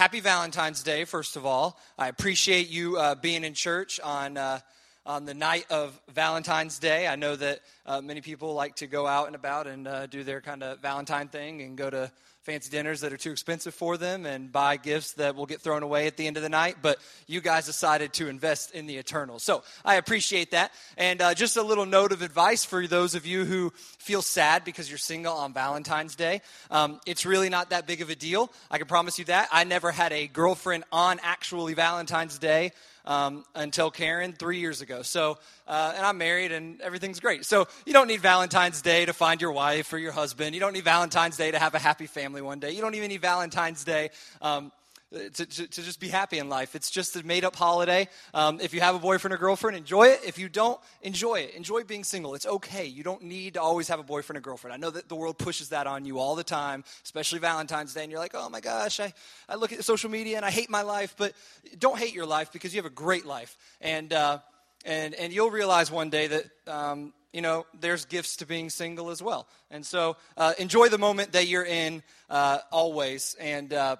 happy Valentine's Day, first of all. I appreciate you uh, being in church on, uh, on the night of Valentine's Day. I know that uh, many people like to go out and about and uh, do their kind of Valentine thing and go to fancy dinners that are too expensive for them and buy gifts that will get thrown away at the end of the night. But you guys decided to invest in the eternal. So I appreciate that. And uh, just a little note of advice for those of you who feel sad because you're single on Valentine's Day. Um, it's really not that big of a deal. I can promise you that. I never had a girlfriend on actually Valentine's Day um, until Karen three years ago. So, uh, and I'm married and everything's great. So, you don't need Valentine's Day to find your wife or your husband. You don't need Valentine's Day to have a happy family one day. You don't even need Valentine's Day um, to, to, to, just be happy in life. It's just a made up holiday. Um, if you have a boyfriend or girlfriend, enjoy it. If you don't, enjoy it. Enjoy being single. It's okay. You don't need to always have a boyfriend or girlfriend. I know that the world pushes that on you all the time, especially Valentine's Day, and you're like, oh my gosh, I, I look at social media and I hate my life. But don't hate your life because you have a great life. And, uh, and, and you'll realize one day that. Um, you know, there's gifts to being single as well. And so uh, enjoy the moment that you're in uh, always. And uh,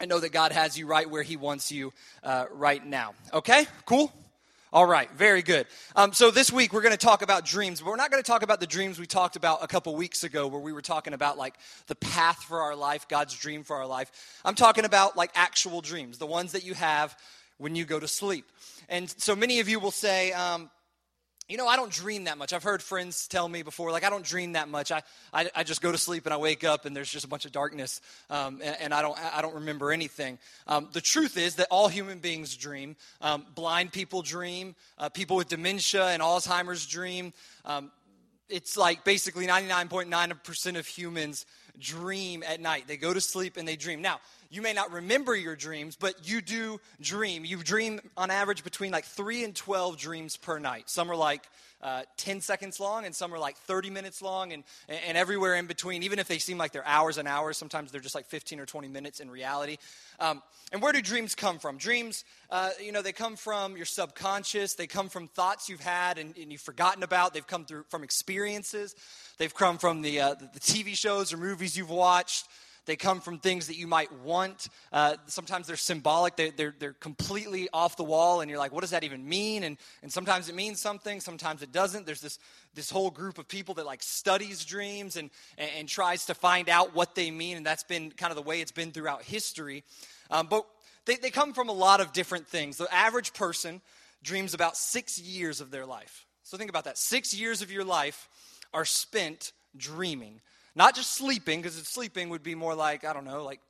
I know that God has you right where He wants you uh, right now. Okay? Cool? All right, very good. Um, so this week we're going to talk about dreams, but we're not going to talk about the dreams we talked about a couple weeks ago, where we were talking about like the path for our life, God's dream for our life. I'm talking about like actual dreams, the ones that you have when you go to sleep. And so many of you will say, um, you know, I don't dream that much. I've heard friends tell me before, like, I don't dream that much. I, I, I just go to sleep and I wake up and there's just a bunch of darkness um, and, and, I, don't, I don't remember anything. Um, the truth is that all human beings dream. Um, blind people dream, uh, people with dementia and Alzheimer's dream. Um, it's like basically 99.9% of humans dream at night. They go to sleep and they dream. Now, you may not remember your dreams, but you do dream. You dream on average between like 3 and 12 dreams per night. Some are like uh, 10 seconds long, and some are like 30 minutes long, and, and everywhere in between. Even if they seem like they're hours and hours, sometimes they're just like 15 or 20 minutes in reality. Um, and where do dreams come from? Dreams, uh, you know, they come from your subconscious, they come from thoughts you've had and, and you've forgotten about, they've come through from experiences, they've come from the, uh, the TV shows or movies you've watched. They come from things that you might want. Uh, sometimes they're symbolic, they're, they're, they're, completely off the wall, and you're like, what does that even mean? And, and sometimes it means something, sometimes it doesn't. There's this, this whole group of people that like studies dreams and, and, and tries to find out what they mean, and that's been kind of the way it's been throughout history. Um, but they, they come from a lot of different things. The average person dreams about six years of their life. So think about that. Six years of your life are spent dreaming. Not just sleeping, because sleeping would be more like, I don't know, like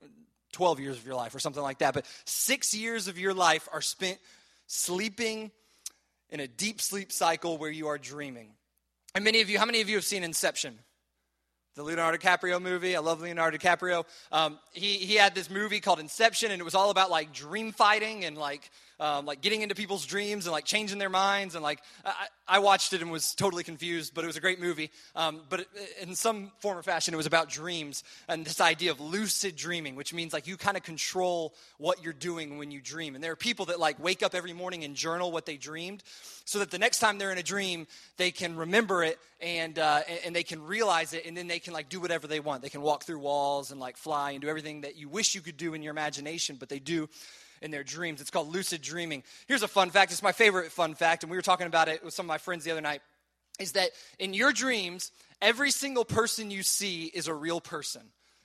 12 years of your life or something like that. But six years of your life are spent sleeping in a deep sleep cycle where you are dreaming. And many of you, how many of you have seen Inception? The Leonardo DiCaprio movie. I love Leonardo DiCaprio. Um, he, he had this movie called Inception, and it was all about like dream fighting and like um, like getting into people's dreams and like changing their minds. And like, I, I watched it and was totally confused, but it was a great movie. Um, but it, in some form or fashion, it was about dreams and this idea of lucid dreaming, which means like you kind of control what you're doing when you dream. And there are people that like wake up every morning and journal what they dreamed so that the next time they're in a dream, they can remember it and, uh, and they can realize it and then they can like do whatever they want. They can walk through walls and like fly and do everything that you wish you could do in your imagination, but they do in their dreams. It's called lucid dreaming. Here's a fun fact. It's my favorite fun fact, and we were talking about it with some of my friends the other night. Is that in your dreams, every single person you see is a real person.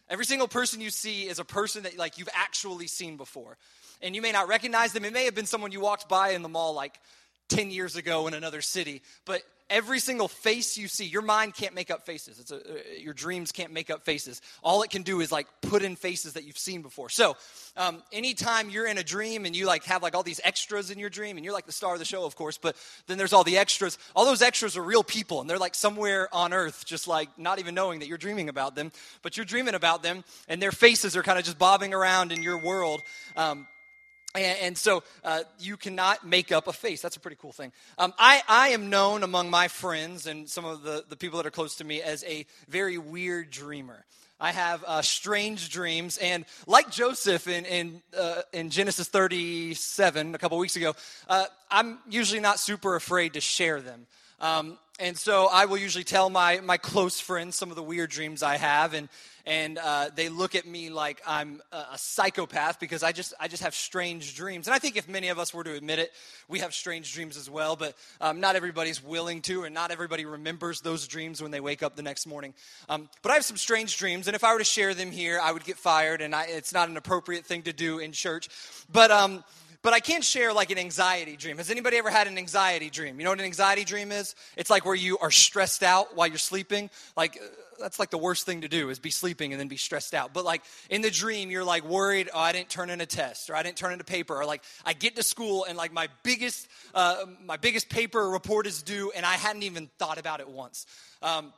Every single person you see is a person that like you've actually seen before. And you may not recognize them. It may have been someone you walked by in the mall like 10 years ago in another city, but every single face you see, your mind can't make up faces. It's a, uh, your dreams can't make up faces. All it can do is like put in faces that you've seen before. So, um, anytime you're in a dream and you like have like all these extras in your dream, and you're like the star of the show, of course, but then there's all the extras. All those extras are real people, and they're like somewhere on earth, just like not even knowing that you're dreaming about them, but you're dreaming about them, and their faces are kind of just bobbing around in your world. Um, and, and so uh, you cannot make up a face. That's a pretty cool thing. Um, I, I am known among my friends and some of the, the people that are close to me as a very weird dreamer. I have uh, strange dreams, and like Joseph in in, uh, in Genesis 37 a couple weeks ago, uh, I'm usually not super afraid to share them. Um, and so I will usually tell my, my close friends some of the weird dreams I have, and, and uh, they look at me like I'm a, psychopath because I just, I just have strange dreams. And I think if many of us were to admit it, we have strange dreams as well, but um, not everybody's willing to, and not everybody remembers those dreams when they wake up the next morning. Um, but I have some strange dreams, and if I were to share them here, I would get fired, and I, it's not an appropriate thing to do in church. But um, but I can't share like an anxiety dream. Has anybody ever had an anxiety dream? You know what an anxiety dream is? It's like where you are stressed out while you're sleeping. Like, that's like the worst thing to do is be sleeping and then be stressed out. But like in the dream, you're like worried, oh, I didn't turn in a test or I didn't turn in a paper or like I get to school and like my biggest, uh, my biggest paper report is due and I hadn't even thought about it once. Um,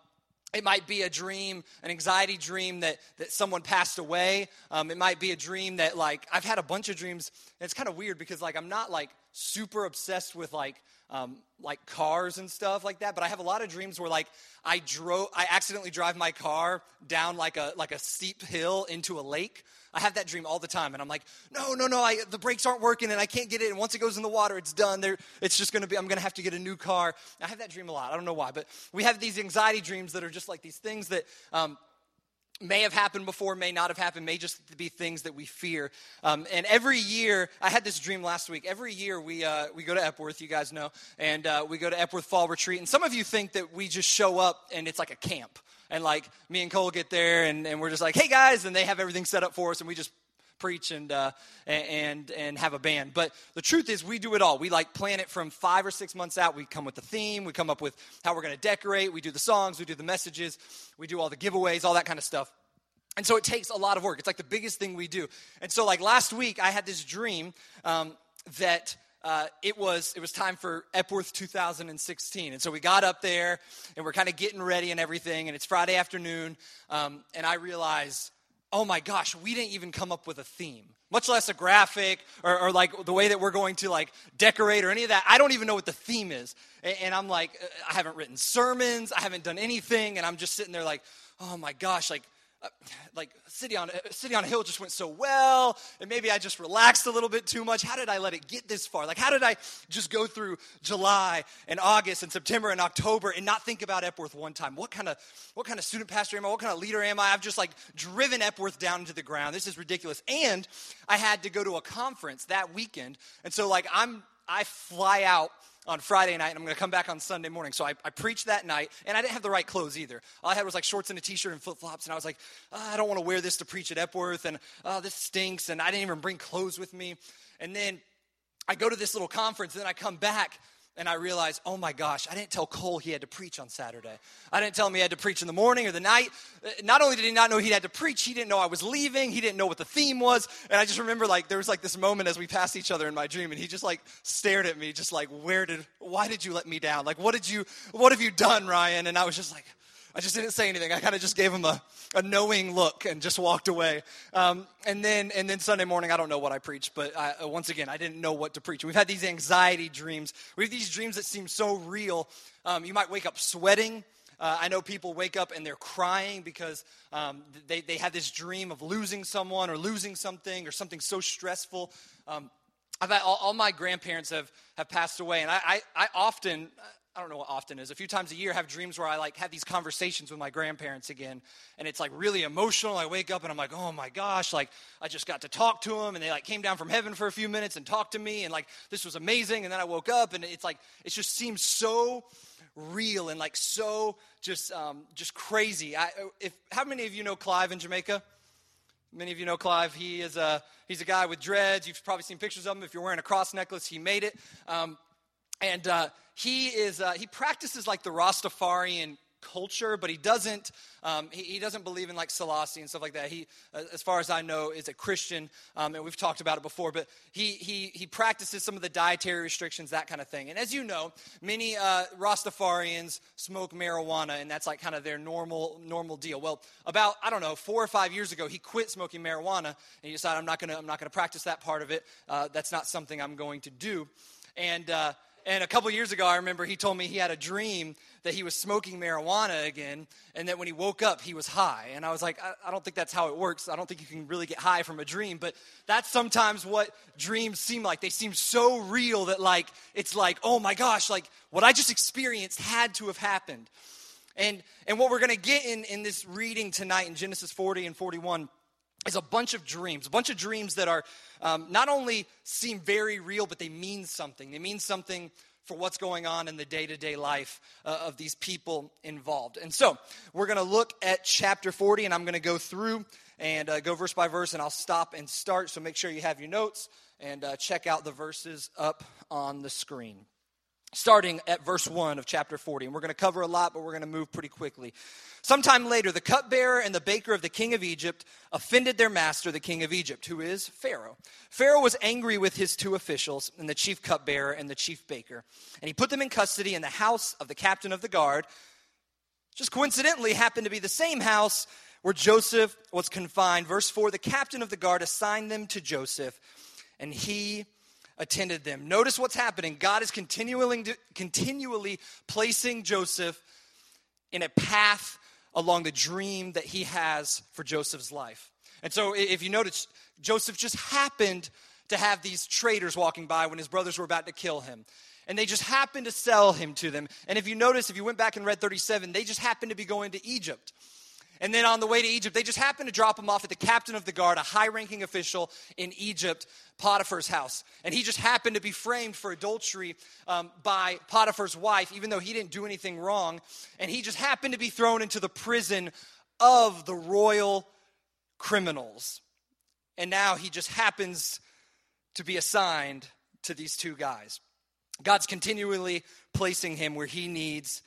it might be a dream, an anxiety dream that, that someone passed away. Um, it might be a dream that, like, I've had a bunch of dreams. And it's kind of weird because, like, I'm not, like, super obsessed with, like, um, like cars and stuff like that. But I have a lot of dreams where, like, I drove, I accidentally drive my car down, like, a, like a steep hill into a lake. I have that dream all the time, and I'm like, no, no, no, I, the brakes aren't working, and I can't get it. And once it goes in the water, it's done. There, it's just to be. I'm to have to get a new car. I have that dream a lot. I don't know why, but we have these anxiety dreams that are just like these things that. Um, may have happened before, may not have happened, may just be things that we fear. Um, and every year, I had this dream last week. Every year we, uh, we go to Epworth, you guys know, and uh, we go to Epworth Fall Retreat. And some of you think that we just show up and it's like a camp and like me and Cole get there and, and we're just like, hey guys, and they have everything set up for us and we just preach and, uh, and, and have a band. But the truth is, we do it all. We like plan it from five or six months out. We come with the theme, we come up with how we're going to decorate, we do the songs, we do the messages, we do all the giveaways, all that kind of stuff. And so it takes a lot of work. It's like the biggest thing we do. And so, like last week, I had this dream um, that uh, it was it was time for Epworth 2016, and so we got up there and we're kind of getting ready and everything, and it's Friday afternoon, um, and I realized, oh my gosh, we didn't even come up with a theme, much less a graphic or, or like the way that we're going to like decorate or any of that. I don't even know what the theme is, and, and I'm like, uh, I haven't written sermons, I haven't done anything, and I'm just sitting there like, oh my gosh, like uh, like city on city on a hill just went so well and maybe i just relaxed a little bit too much. How did i let it get this far? Like how did i just go through july and august and september and october and not think about epworth one time? What kind of what kind of student pastor am i? What kind of leader am i? I've just like driven epworth down into the ground. This is ridiculous. And i had to go to a conference that weekend. And so like i'm i fly out on Friday night, and I'm going to come back on Sunday morning. So I, I, preached that night, and I didn't have the right clothes either. All I had was like shorts and a t-shirt and flip-flops, and I was like, oh, I don't want to wear this to preach at Epworth, and oh, this stinks, and I didn't even bring clothes with me. And then I go to this little conference, and then I come back, and I realized, oh my gosh, I didn't tell Cole he had to preach on Saturday. I didn't tell him he had to preach in the morning or the night. Uh, not only did he not know he had to preach, he didn't know I was leaving. He didn't know what the theme was. And I just remember like there was like this moment as we passed each other in my dream, and he just like stared at me, just like, where did, why did you let me down? Like, what did you, what have you done, Ryan? And I was just like, I just didn't say anything. I kind of just gave him a, a knowing look and just walked away. Um, and then and then Sunday morning, I don't know what I preached, but I, uh, once again, I didn't know what to preach. We've had these anxiety dreams. We have these dreams that seem so real. Um, you might wake up sweating. Uh, I know people wake up and they're crying because um, they, they had this dream of losing someone or losing something or something so stressful. Um, I've had, all, all, my grandparents have, have passed away, and I, I, I often, I don't know what often is. A few times a year, I have dreams where I like have these conversations with my grandparents again, and it's like really emotional. I wake up and I'm like, oh my gosh, like I just got to talk to them, and they like came down from heaven for a few minutes and talked to me, and like this was amazing. And then I woke up, and it's like it just seems so real and like so just um, just crazy. I, if how many of you know Clive in Jamaica? Many of you know Clive. He is a he's a guy with dreads. You've probably seen pictures of him. If you're wearing a cross necklace, he made it. Um, and uh, he is uh, he practices like the Rastafarian culture, but he doesn't um, he, he, doesn't believe in like Selassie and stuff like that. He, uh, as far as I know, is a Christian, um, and we've talked about it before. But he he he practices some of the dietary restrictions, that kind of thing. And as you know, many uh, Rastafarians smoke marijuana, and that's like kind of their normal normal deal. Well, about I don't know four or five years ago, he quit smoking marijuana, and he decided I'm not gonna I'm not gonna practice that part of it. Uh, that's not something I'm going to do. And uh, and a couple years ago, I remember he told me he had a dream that he was smoking marijuana again, and that when he woke up, he was high. And I was like, I, I, don't think that's how it works. I don't think you can really get high from a dream. But that's sometimes what dreams seem like. They seem so real that, like, it's like, oh my gosh, like what I just experienced had to have happened. And, and what we're going to get in, in this reading tonight in Genesis 40 and 41 is a bunch of dreams, a bunch of dreams that are um, not only seem very real, but they mean something. They mean something for what's going on in the day to day life uh, of these people involved. And so we're going to look at chapter 40, and I'm going to go through and uh, go verse by verse, and I'll stop and start. So make sure you have your notes and uh, check out the verses up on the screen starting at verse 1 of chapter 40. And we're going to cover a lot, but we're going to move pretty quickly. Sometime later, the cupbearer and the baker of the king of Egypt offended their master, the king of Egypt, who is Pharaoh. Pharaoh was angry with his two officials, and the chief cupbearer and the chief baker. And he put them in custody in the house of the captain of the guard. Just coincidentally, happened to be the same house where Joseph was confined. Verse 4 the captain of the guard assigned them to Joseph, and he attended them. Notice what's happening. God is continually, continually placing Joseph in a path along the dream that he has for Joseph's life. And so, if you notice, Joseph just happened to have these traders walking by when his brothers were about to kill him. And they just happened to sell him to them. And if you notice, if you went back and read 37, they just happened to be going to Egypt. And then on the way to Egypt, they just happened to drop him off at the captain of the guard, a high ranking official in Egypt, Potiphar's house. And he just happened to be framed for adultery um, by Potiphar's wife, even though he didn't do anything wrong. And he just happened to be thrown into the prison of the royal criminals. And now he just happens to be assigned to these two guys. God's continually placing him where he needs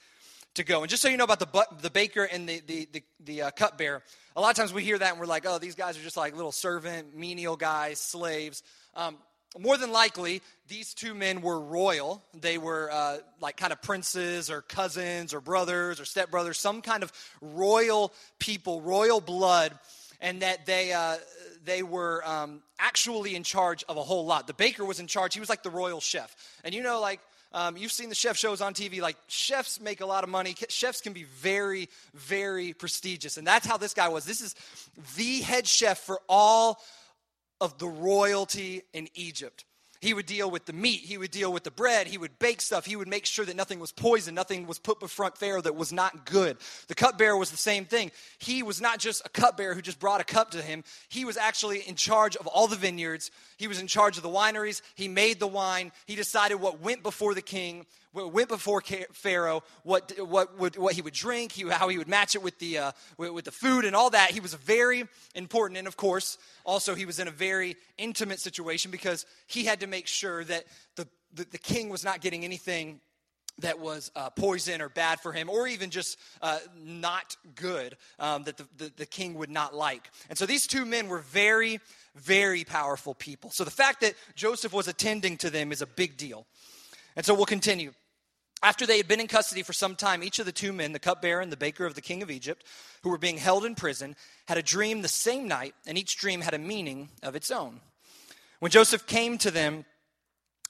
to go. And just so you know about the, the baker and the, the, the, the uh, cupbearer, a lot of times we hear that and we're like, oh, these guys are just like little servant, menial guys, slaves. Um, more than likely, these two men were royal. They were uh, like kind of princes or cousins or brothers or stepbrothers, some kind of royal people, royal blood, and that they, uh, they were um, actually in charge of a whole lot. The baker was in charge, he was like the royal chef. And you know, like, um, you've seen the chef shows on TV. Like, chefs make a lot of money. Chefs can be very, very prestigious. And that's how this guy was. This is the head chef for all of the royalty in Egypt. He would deal with the meat, he would deal with the bread, he would bake stuff, he would make sure that nothing was poisoned, nothing was put before Pharaoh that was not good. The cupbearer was the same thing. He was not just a cupbearer who just brought a cup to him, he was actually in charge of all the vineyards, he was in charge of the wineries, he made the wine, he decided what went before the king, went before Pharaoh, what, what, would, what he would drink, how he would match it with the, uh, with, the food and all that. He was very important. And of course, also he was in a very intimate situation because he had to make sure that the, the, the king was not getting anything that was uh, poison or bad for him, or even just uh, not good um, that the, the, the, king would not like. And so these two men were very, very powerful people. So the fact that Joseph was attending to them is a big deal. And so we'll continue. After they had been in custody for some time, each of the two men, the cupbearer and the baker of the king of Egypt, who were being held in prison, had a dream the same night, and each dream had a meaning of its own. When Joseph came to them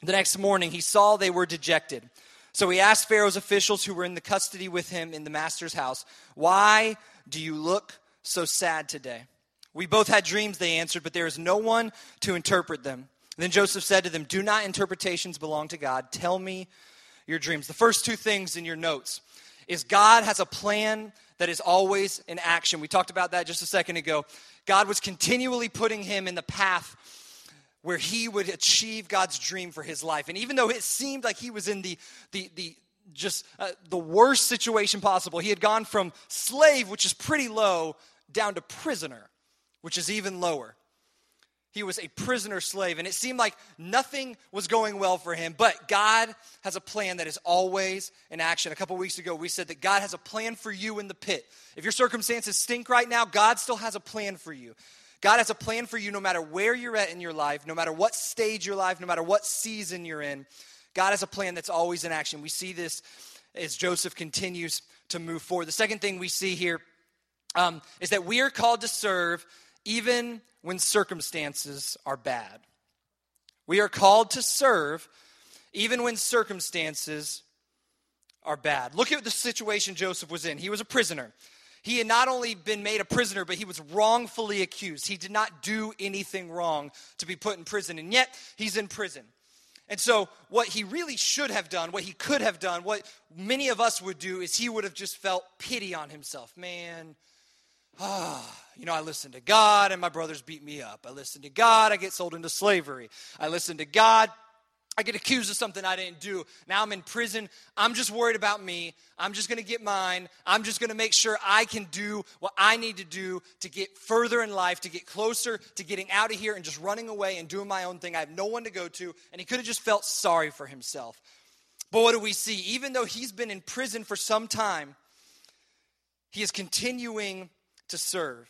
the next morning, he saw they were dejected. So he asked Pharaoh's officials who were in the custody with him in the master's house, Why do you look so sad today? We both had dreams, they answered, but there is no one to interpret them. Then Joseph said to them, Do not interpretations belong to God? Tell me your dreams. The first two things in your notes is God has a plan that is always in action. We talked about that just a second ago. God was continually putting him in the path where he would achieve God's dream for his life. And even though it seemed like he was in the, the, the just uh, the worst situation possible, he had gone from slave, which is pretty low, down to prisoner, which is even lower. He was a prisoner slave, and it seemed like nothing was going well for him. But God has a plan that is always in action. A couple weeks ago, we said that God has a plan for you in the pit. If your circumstances stink right now, God still has a plan for you. God has a plan for you no matter where you're at in your life, no matter what stage your life, no matter what season you're in. God has a plan that's always in action. We see this as Joseph continues to move forward. The second thing we see here um, is that we are called to serve even when circumstances are bad. We are called to serve even when circumstances are bad. Look at the situation Joseph was in. He was a prisoner. He had not only been made a prisoner, but he was wrongfully accused. He did not do anything wrong to be put in prison, and yet he's in prison. And so, what he really should have done, what he could have done, what many of us would do, is he would have just felt pity on himself. Man, ah, you know, I listen to God and my brothers beat me up. I listen to God, I get sold into slavery. I listen to God, I get accused of something I didn't do. Now I'm in prison. I'm just worried about me. I'm just going to get mine. I'm just going to make sure I can do what I need to do to get further in life, to get closer to getting out of here and just running away and doing my own thing. I have no one to go to. And he could have just felt sorry for himself. But what do we see? Even though he's been in prison for some time, he is continuing to serve.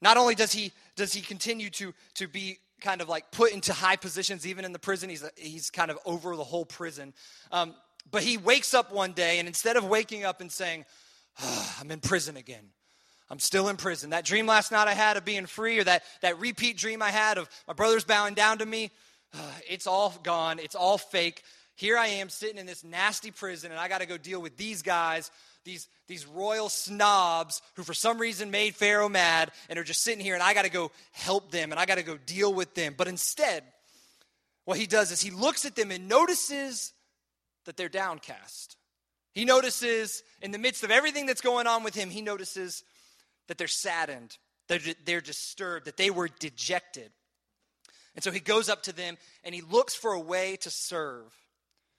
Not only does he does he continue to, to be kind of like put into high positions, even in the prison. He's, he's kind of over the whole prison. Um, but he wakes up one day, and instead of waking up and saying, oh, I'm in prison again, I'm still in prison. That dream last night I had of being free, or that, that repeat dream I had of my brothers bowing down to me, uh, it's all gone. It's all fake. Here I am sitting in this nasty prison, and I got to go deal with these guys these, these royal snobs who for some reason made Pharaoh mad and are just sitting here and I got to go help them and I got to go deal with them. But instead, what he does is he looks at them and notices that they're downcast. He notices, in the midst of everything that's going on with him, he notices that they're saddened, that they're, they're disturbed, that they were dejected. And so he goes up to them and he looks for a way to serve.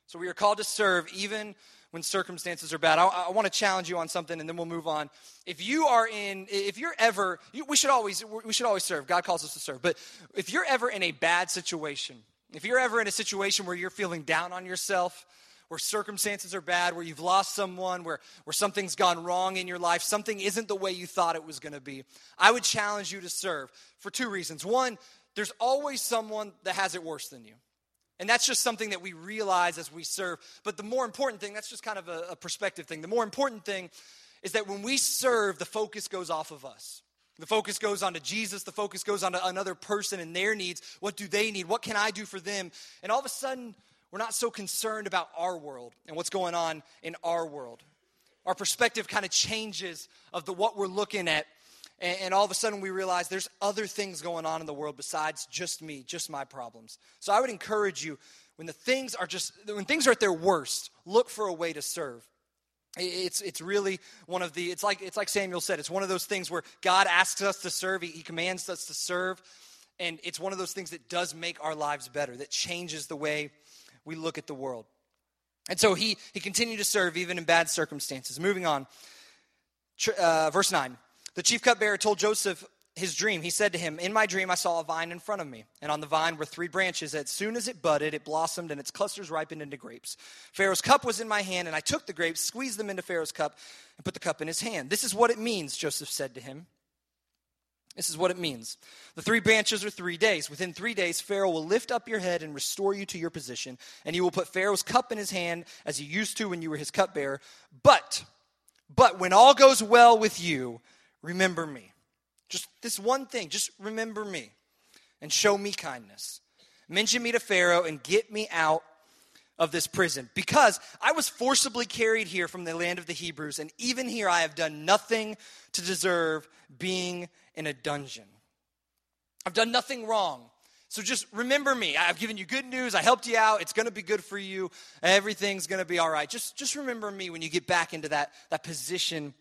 So we are called to serve even when circumstances are bad. I, I want to challenge you on something, and then we'll move on. If you are in, if you're ever, you, we should always, we should always serve. God calls us to serve. But if you're ever in a bad situation, if you're ever in a situation where you're feeling down on yourself, where circumstances are bad, where you've lost someone, where, where something's gone wrong in your life, something isn't the way you thought it was going to be, I would challenge you to serve for two reasons. One, there's always someone that has it worse than you. And that's just something that we realize as we serve. But the more important thing, that's just kind of a, a, perspective thing. The more important thing is that when we serve, the focus goes off of us. The focus goes on to Jesus. The focus goes on to another person and their needs. What do they need? What can I do for them? And all of a sudden, we're not so concerned about our world and what's going on in our world. Our perspective kind of changes of the what we're looking at and, and, all of a sudden, we realize there's other things going on in the world besides just me, just my problems. So I would encourage you when the things are just when things are at their worst, look for a way to serve. It's, it's really one of the, it's like, it's like Samuel said, it's one of those things where God asks us to serve, he, he commands us to serve, and it's one of those things that does make our lives better, that changes the way we look at the world. And so he, he continued to serve even in bad circumstances. Moving on, uh, verse 9. The chief cupbearer told Joseph his dream. He said to him, In my dream, I saw a vine in front of me, and on the vine were three branches. As soon as it budded, it blossomed, and its clusters ripened into grapes. Pharaoh's cup was in my hand, and I took the grapes, squeezed them into Pharaoh's cup, and put the cup in his hand. This is what it means, Joseph said to him. This is what it means. The three branches are three days. Within three days, Pharaoh will lift up your head and restore you to your position, and he will put Pharaoh's cup in his hand as he used to when you were his cupbearer. But, but when all goes well with you, remember me. Just this one thing, just remember me and show me kindness. Mention me to Pharaoh and get me out of this prison because I was forcibly carried here from the land of the Hebrews, and even here I have done nothing to deserve being in a dungeon. I've done nothing wrong. So just remember me. I've given you good news. I helped you out. It's going to be good for you. Everything's going to be all right. Just, just remember me when you get back into that, that position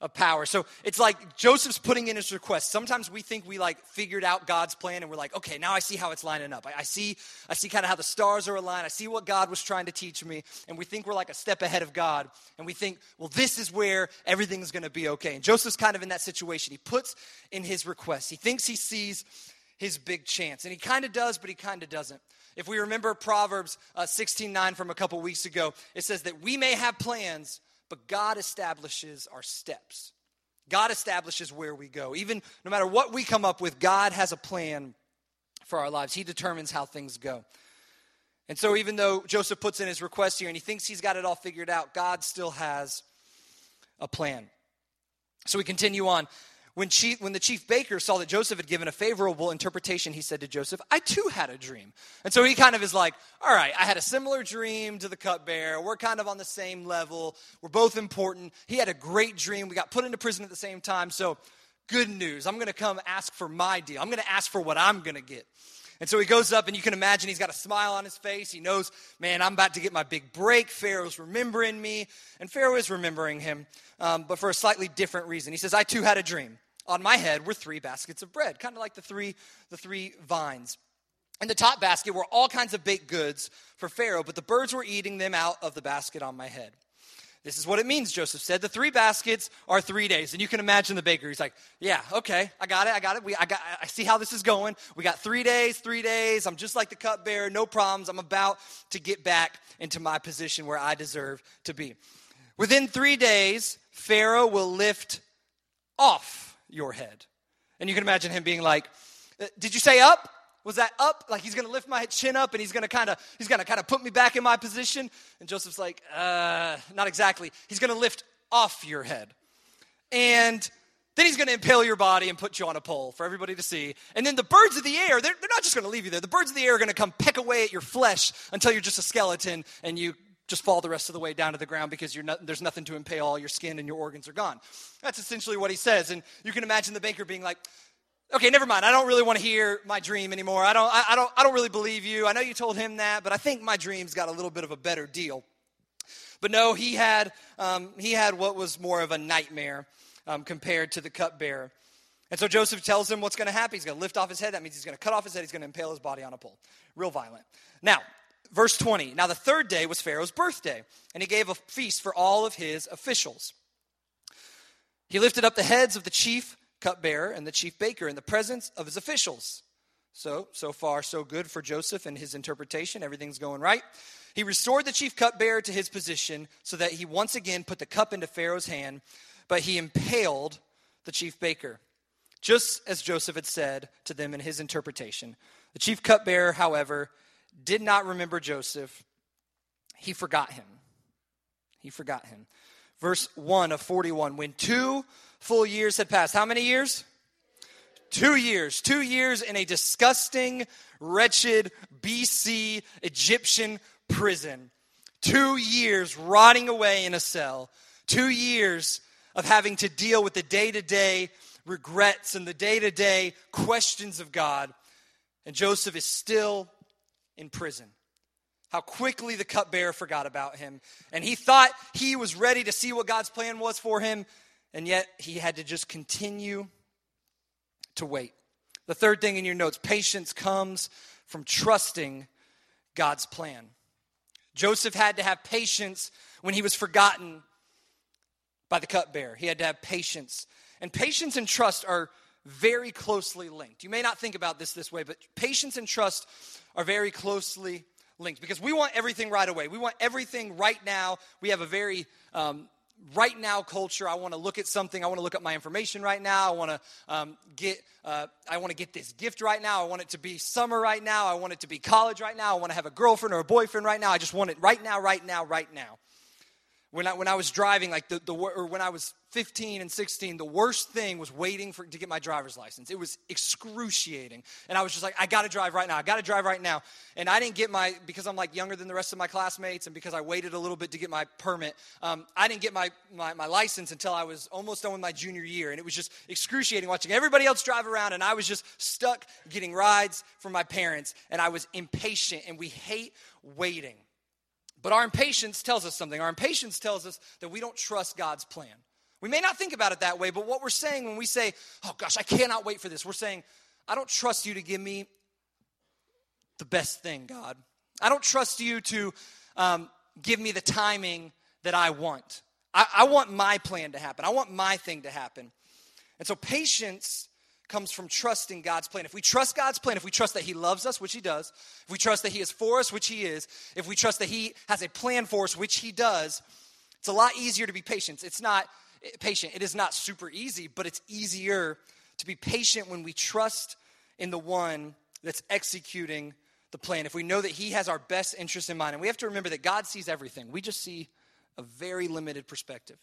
of power. So it's like Joseph's putting in his request. Sometimes we think we like figured out God's plan and we're like, okay, now I see how it's lining up. I, I see, I see kind of how the stars are aligned. I see what God was trying to teach me. And we think we're like a step ahead of God. And we think, well, this is where everything's going to be okay. And Joseph's kind of in that situation. He puts in his request. He thinks he sees his big chance. And he kind of does, but he kind of doesn't. If we remember Proverbs uh, 16 9 from a couple weeks ago, it says that we may have plans, but God establishes our steps. God establishes where we go. Even no matter what we come up with, God has a plan for our lives. He determines how things go. And so, even though Joseph puts in his request here and he thinks he's got it all figured out, God still has a plan. So, we continue on. When, chief, when the chief baker saw that Joseph had given a favorable interpretation, he said to Joseph, I too had a dream. And so he kind of is like, All right, I had a similar dream to the cupbearer. We're kind of on the same level. We're both important. He had a great dream. We got put into prison at the same time. So, good news. I'm going to come ask for my deal. I'm going to ask for what I'm going to get. And so he goes up, and you can imagine he's got a smile on his face. He knows, man, I'm about to get my big break. Pharaoh's remembering me, and Pharaoh is remembering him, um, but for a slightly different reason. He says, I too had a dream. On my head were three baskets of bread, kind of like the three, the three vines. In the top basket were all kinds of baked goods for Pharaoh, but the birds were eating them out of the basket on my head. This is what it means, Joseph said. The three baskets are three days. And you can imagine the baker. He's like, Yeah, okay, I got it, I got it. We, I, got, I see how this is going. We got three days, three days. I'm just like the cupbearer, no problems. I'm about to get back into my position where I deserve to be. Within three days, Pharaoh will lift off your head. And you can imagine him being like, uh, Did you say up? Was that up? Like he's gonna lift my chin up and he's gonna kind of he's gonna kind of put me back in my position. And Joseph's like, uh, not exactly. He's gonna lift off your head. And then he's gonna impale your body and put you on a pole for everybody to see. And then the birds of the air, they're, they're not just gonna leave you there. The birds of the air are gonna come peck away at your flesh until you're just a skeleton and you just fall the rest of the way down to the ground because not, there's nothing to impale. All your skin and your organs are gone. That's essentially what he says. And you can imagine the banker being like, okay, never mind. I don't really want to hear my dream anymore. I don't, I, I, don't, I don't really believe you. I know you told him that, but I think my dream's got a little bit of a better deal. But no, he had, um, he had what was more of a nightmare um, compared to the cupbearer. And so Joseph tells him what's going to happen. He's going to lift off his head. That means he's going to cut off his head. He's going to impale his body on a pole. Real violent. Now, verse 20. Now, the third day was Pharaoh's birthday, and he gave a feast for all of his officials. He lifted up the heads of the chief cupbearer and the chief baker in the presence of his officials. So, so far, so good for Joseph and his interpretation. Everything's going right. He restored the chief cupbearer to his position so that he once again put the cup into Pharaoh's hand, but he impaled the chief baker, just as Joseph had said to them in his interpretation. The chief cupbearer, however, did not remember Joseph. He forgot him. He forgot him. Verse 1 of 41 When two full years had passed. How many years? Two years. Two years in a disgusting, wretched BC Egyptian prison. Two years rotting away in a cell. Two years of having to deal with the day to day regrets and the day to day questions of God. And Joseph is still in prison. How quickly the cupbearer forgot about him. And he thought he was ready to see what God's plan was for him. And yet he had to just continue to wait. The third thing in your notes patience comes from trusting God's plan. Joseph had to have patience when he was forgotten by the cupbearer. He had to have patience. And patience and trust are very closely linked. You may not think about this this way, but patience and trust are very closely linked because we want everything right away. We want everything right now. We have a very um, right now culture. I want to look at something. I want to look at my information right now. I want to um, get. Uh, I want to get this gift right now. I want it to be summer right now. I want it to be college right now. I want to have a girlfriend or a boyfriend right now. I just want it right now, right now, right now. When I, when I was driving, like the, the or when I was 15 and 16, the worst thing was waiting for to get my driver's license. It was excruciating. And I was just like, I gotta drive right now. I gotta drive right now. And I didn't get my, because I'm like younger than the rest of my classmates and because I waited a little bit to get my permit, um, I didn't get my, my, my license until I was almost done with my junior year. And it was just excruciating watching everybody else drive around and I was just stuck getting rides from my parents. And I was impatient and we hate waiting. But our impatience tells us something. Our impatience tells us that we don't trust God's plan. We may not think about it that way, but what we're saying when we say, oh gosh, I cannot wait for this, we're saying, I don't trust you to give me the best thing, God. I don't trust you to um, give me the timing that I want. I, I want my plan to happen, I want my thing to happen. And so patience comes from trusting God's plan. If we trust God's plan, if we trust that He loves us, which He does, if we trust that He is for us, which He is, if we trust that He has a plan for us, which He does, it's a lot easier to be patient. It's not eh, patient. It is not super easy, but it's easier to be patient when we trust in the one that's executing the plan. If we know that He has our best interest in mind, and we have to remember that God sees everything, we just see a very limited perspective.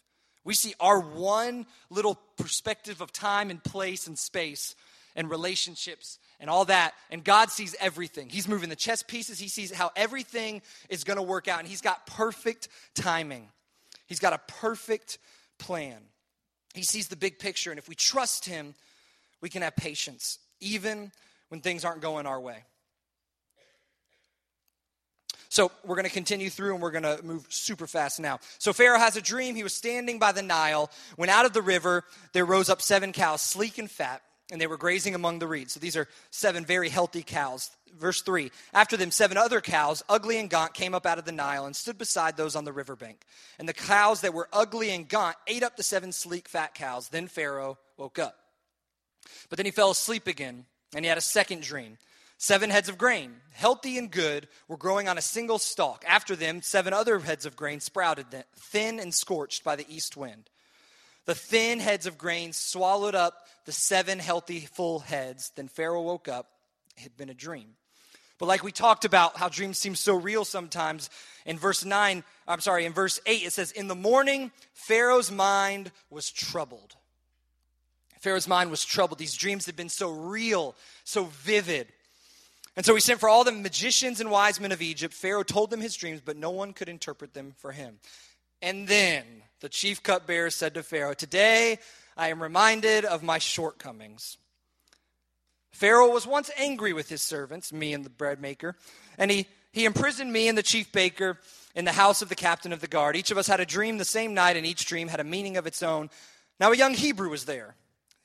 We see our one little perspective of time and place and space and relationships and all that. And God sees everything. He's moving the chess pieces, He sees how everything is going to work out. And He's got perfect timing, He's got a perfect plan. He sees the big picture. And if we trust Him, we can have patience, even when things aren't going our way. So we're going to continue through and we're going to move super fast now. So Pharaoh has a dream. He was standing by the Nile when out of the river there rose up seven cows, sleek and fat, and they were grazing among the reeds. So these are seven very healthy cows. Verse 3 After them, seven other cows, ugly and gaunt, came up out of the Nile and stood beside those on the riverbank. And the cows that were ugly and gaunt ate up the seven sleek, fat cows. Then Pharaoh woke up. But then he fell asleep again, and he had a second dream. Seven heads of grain, healthy and good, were growing on a single stalk. After them, seven other heads of grain sprouted, thin and scorched by the east wind. The thin heads of grain swallowed up the seven healthy, full heads. Then Pharaoh woke up. It had been a dream. But like we talked about, how dreams seem so real sometimes, in verse 9, I'm sorry, in verse 8, it says, In the morning, Pharaoh's mind was troubled. Pharaoh's mind was troubled. These dreams had been so real, so vivid. And so he sent for all the magicians and wise men of Egypt. Pharaoh told them his dreams, but no one could interpret them for him. And then the chief cupbearer said to Pharaoh, Today I am reminded of my shortcomings. Pharaoh was once angry with his servants, me and the bread maker, and he, he imprisoned me and the chief baker in the house of the captain of the guard. Each of us had a dream the same night, and each dream had a meaning of its own. Now, a young Hebrew was there.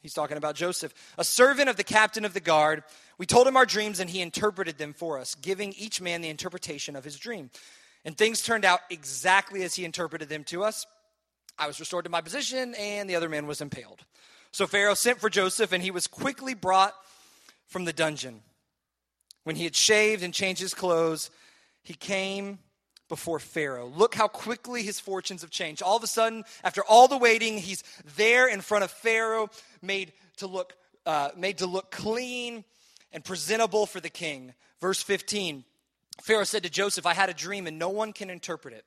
He's talking about Joseph, a servant of the captain of the guard. We told him our dreams, and he interpreted them for us, giving each man the interpretation of his dream. And things turned out exactly as he interpreted them to us. I was restored to my position, and the other man was impaled. So Pharaoh sent for Joseph, and he was quickly brought from the dungeon. When he had shaved and changed his clothes, he came before Pharaoh. Look how quickly his fortunes have changed. All of a sudden, after all the waiting, he's there in front of Pharaoh, made to look, uh, made to look clean and presentable for the king. Verse 15 Pharaoh said to Joseph, I had a dream, and no one can interpret it.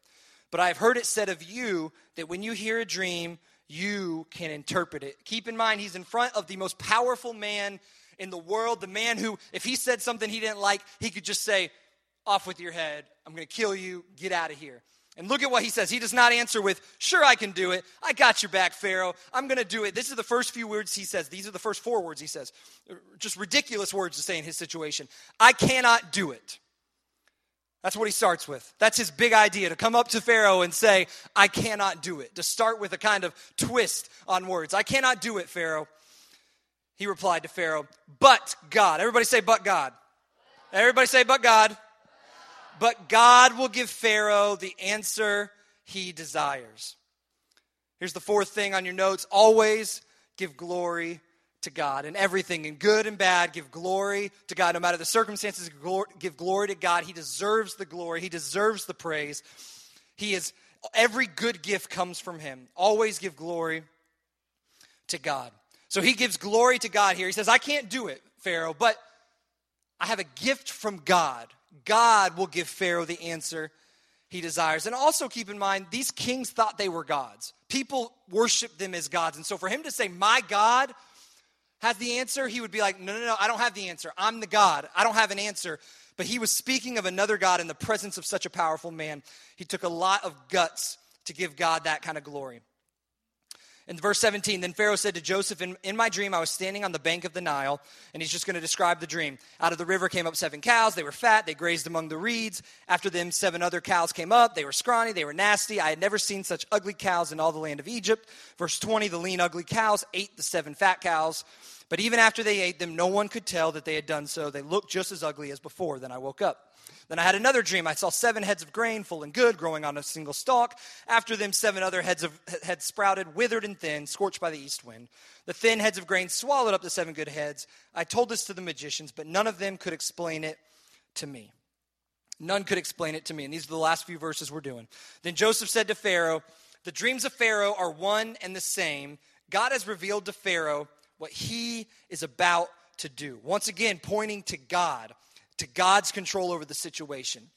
But I have heard it said of you that when you hear a dream, you can interpret it. Keep in mind, he's in front of the most powerful man in the world, the man who, if he said something he didn't like, he could just say, Off with your head. I'm going to kill you. Get out of here. And look at what he says. He does not answer with, Sure, I can do it. I got your back, Pharaoh. I'm going to do it. This is the first few words he says. These are the first four words he says. Just ridiculous words to say in his situation. I cannot do it. That's what he starts with. That's his big idea to come up to Pharaoh and say, I cannot do it. To start with a kind of twist on words. I cannot do it, Pharaoh. He replied to Pharaoh, But God. Everybody say, But God. Everybody say, But God. But God will give Pharaoh the answer he desires. Here's the fourth thing on your notes always give glory to God. In everything, in good and bad, give glory to God. No matter the circumstances, give glory to God. He deserves the glory, He deserves the praise. He is, every good gift comes from Him. Always give glory to God. So He gives glory to God here. He says, I can't do it, Pharaoh, but I have a gift from God. God will give Pharaoh the answer he desires. And also keep in mind, these kings thought they were gods. People worshiped them as gods. And so for him to say, My God has the answer, he would be like, No, no, no, I don't have the answer. I'm the God. I don't have an answer. But he was speaking of another God in the presence of such a powerful man. He took a lot of guts to give God that kind of glory. In verse 17, then Pharaoh said to Joseph, in, in, my dream, I was standing on the bank of the Nile, and he's just going to describe the dream. Out of the river came up seven cows. They were fat. They grazed among the reeds. After them, seven other cows came up. They were scrawny. They were nasty. I had never seen such ugly cows in all the land of Egypt. Verse 20, the lean, ugly cows ate the seven fat cows. But even after they ate them, no one could tell that they had done so. They looked just as ugly as before. Then I woke up. Then I had another dream. I saw seven heads of grain, full and good, growing on a single stalk. After them, seven other heads of heads sprouted, withered and thin, scorched by the east wind. The thin heads of grain swallowed up the seven good heads. I told this to the magicians, but none of them could explain it to me. None could explain it to me. And these are the last few verses we're doing. Then Joseph said to Pharaoh, The dreams of Pharaoh are one and the same. God has revealed to Pharaoh what he is about to do. Once again, pointing to God to God's control over the situation.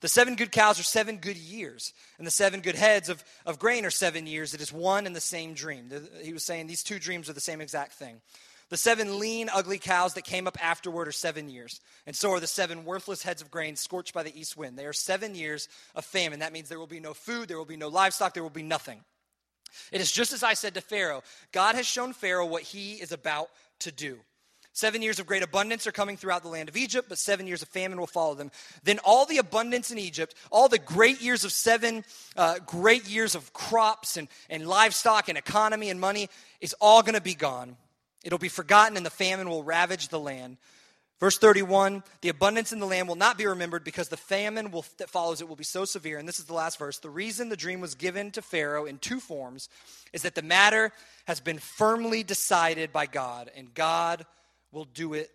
The seven good cows are seven good years, and the seven good heads of, of grain are seven years. It is one and the same dream. He was saying these two dreams are the same exact thing. The seven lean, ugly cows that came up afterward are seven years. And so are the seven worthless heads of grain scorched by the east wind. They are seven years of famine. That means there will be no food, there will be no livestock, there will be nothing. It is just as I said to Pharaoh God has shown Pharaoh what he is about to do. Seven years of great abundance are coming throughout the land of Egypt, but seven years of famine will follow them. Then all the abundance in Egypt, all the great years of seven uh, great years of crops and, and livestock and economy and money is all going to be gone. It'll be forgotten, and the famine will ravage the land. Verse 31 The abundance in the land will not be remembered because the famine will, that follows it will be so severe. And this is the last verse. The reason the dream was given to Pharaoh in two forms is that the matter has been firmly decided by God, and God will do it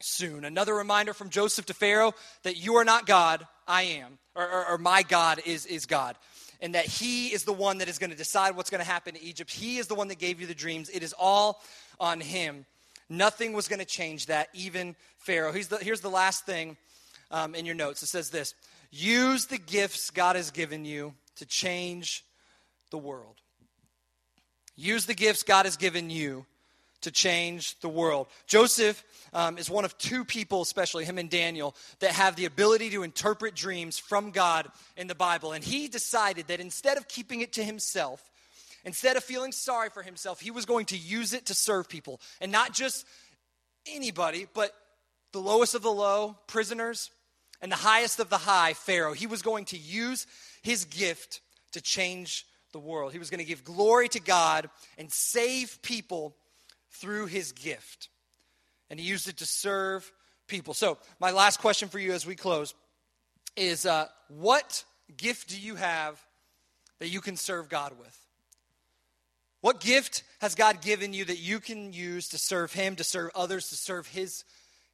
soon. Another reminder from Joseph to Pharaoh that you are not God, I am, or, or, or my God is, is God. And that he is the one that is going to decide what's going to happen to Egypt. He is the one that gave you the dreams. It is all on him. Nothing was going to change that, even Pharaoh. Here's the, here's the last thing um, in your notes it says this Use the gifts God has given you to change the world. Use the gifts God has given you to change the world. Joseph um, is one of two people, especially him and Daniel, that have the ability to interpret dreams from God in the Bible. And he decided that instead of keeping it to himself, Instead of feeling sorry for himself, he was going to use it to serve people. And not just anybody, but the lowest of the low, prisoners, and the highest of the high, Pharaoh. He was going to use his gift to change the world. He was going to give glory to God and save people through his gift. And he used it to serve people. So, my last question for you as we close is uh, what gift do you have that you can serve God with? What gift has God given you that you can use to serve Him, to serve others, to serve His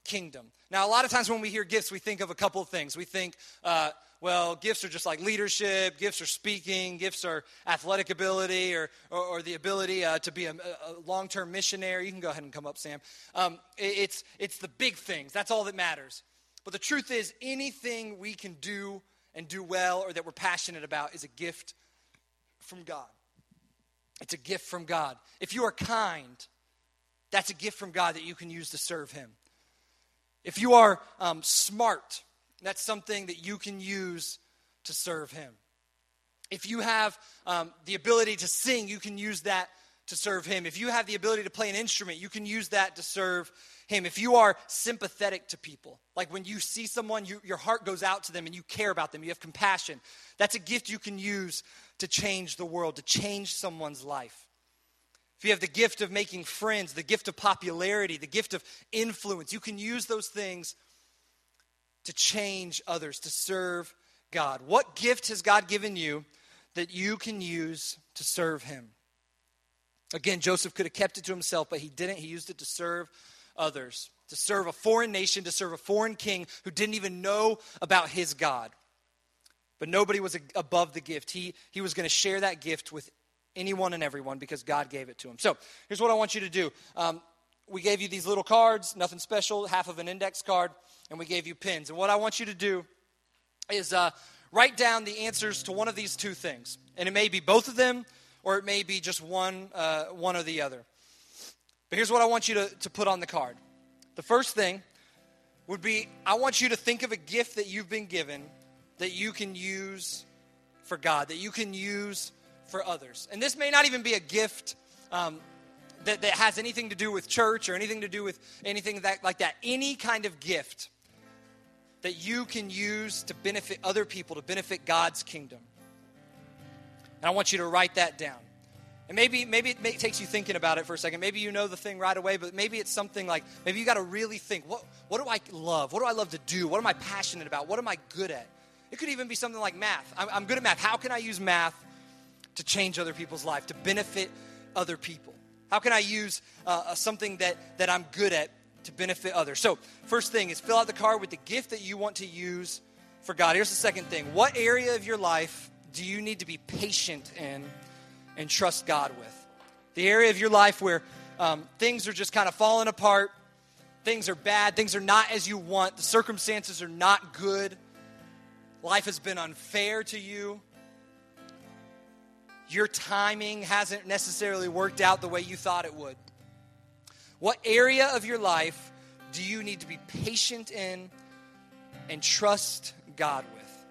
kingdom? Now, a lot of times when we hear gifts, we think of a couple of things. We think, uh, well, gifts are just like leadership, gifts are speaking, gifts are athletic ability, or, or, or the ability uh, to be a, a long term missionary. You can go ahead and come up, Sam. Um, it, it's, it's the big things, that's all that matters. But the truth is, anything we can do and do well or that we're passionate about is a gift from God. It's a gift from God. If you are kind, that's a gift from God that you can use to serve Him. If you are um, smart, that's something that you can use to serve Him. If you have um, the ability to sing, you can use that to serve Him. If you have the ability to play an instrument, you can use that to serve Him. If you are sympathetic to people, like when you see someone, you, your heart goes out to them and you care about them, you have compassion, that's a gift you can use to change the world, to change someone's life. If you have the gift of making friends, the gift of popularity, the gift of influence, you can use those things to change others, to serve God. What gift has God given you that you can use to serve Him? Again, Joseph could have kept it to himself, but he didn't. He used it to serve others, to serve a foreign nation, to serve a foreign king who didn't even know about his God. But nobody was above the gift. He, he was going to share that gift with anyone and everyone because God gave it to him. So here's what I want you to do. Um, we gave you these little cards, nothing special, half of an index card, and we gave you pins. And what I want you to do is uh, write down the answers to one of these two things. And it may be both of them, or it may be just one, uh, one or the other. But here's what I want you to, to put on the card. The first thing would be I want you to think of a gift that you've been given that you can use for God, that you can use for others. And this may not even be a gift um, that, that has anything to do with church or anything to do with anything that, like that. Any kind of gift that you can use to benefit other people, to benefit God's kingdom. And I want you to write that down. And maybe maybe it may, takes you thinking about it for a second. Maybe you know the thing right away, but maybe it's something like maybe you got to really think. What what do I love? What do I love to do? What am I passionate about? What am I good at? It could even be something like math. I'm, I'm good at math. How can I use math to change other people's life, to benefit other people? How can I use uh, something that, that I'm good at to benefit others? So, first thing is fill out the card with the gift that you want to use for God. Here's the second thing what area of your life do you need to be patient in and trust God with? The area of your life where um, things are just kind of falling apart, things are bad, things are not as you want, the circumstances are not good life has been unfair to you, your timing hasn't necessarily worked out the way you thought it would. What area of your life do you need to be patient in and trust God with?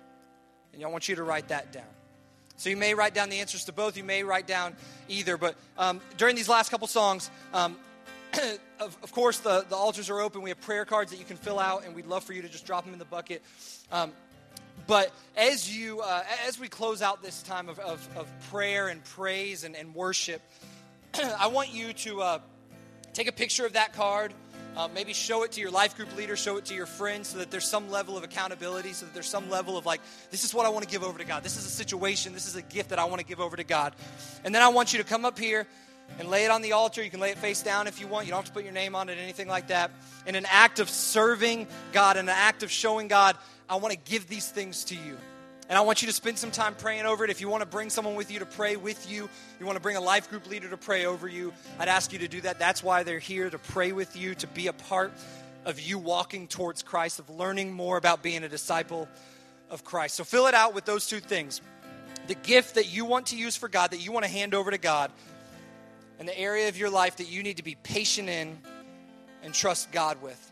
And I want you to write that down. So you may write down the answers to both. You may write down either. But um, during these last couple songs, um, of, of, course, the, the altars are open. We have prayer cards that you can fill out, and we'd love for you to just drop them in the bucket. Um, but as you uh, as we close out this time of, of, of prayer and praise and, and worship, I want you to uh, take a picture of that card uh, maybe show it to your life group leader, show it to your friends so that there's some level of accountability, so that there's some level of like, this is what I want to give over to God. This is a situation, this is a gift that I want to give over to God. And then I want you to come up here and lay it on the altar. You can lay it face down if you want. You don't have to put your name on it, anything like that. In an act of serving God, in an act of showing God, I want to give these things to you. And I want you to spend some time praying over it. If you want to bring someone with you to pray with you, you want to bring a life group leader to pray over you, I'd ask you to do that. That's why they're here to pray with you, to be a part of you walking towards Christ, of learning more about being a disciple of Christ. So fill it out with those two things the gift that you want to use for God, that you want to hand over to God, and the area of your life that you need to be patient in and trust God with.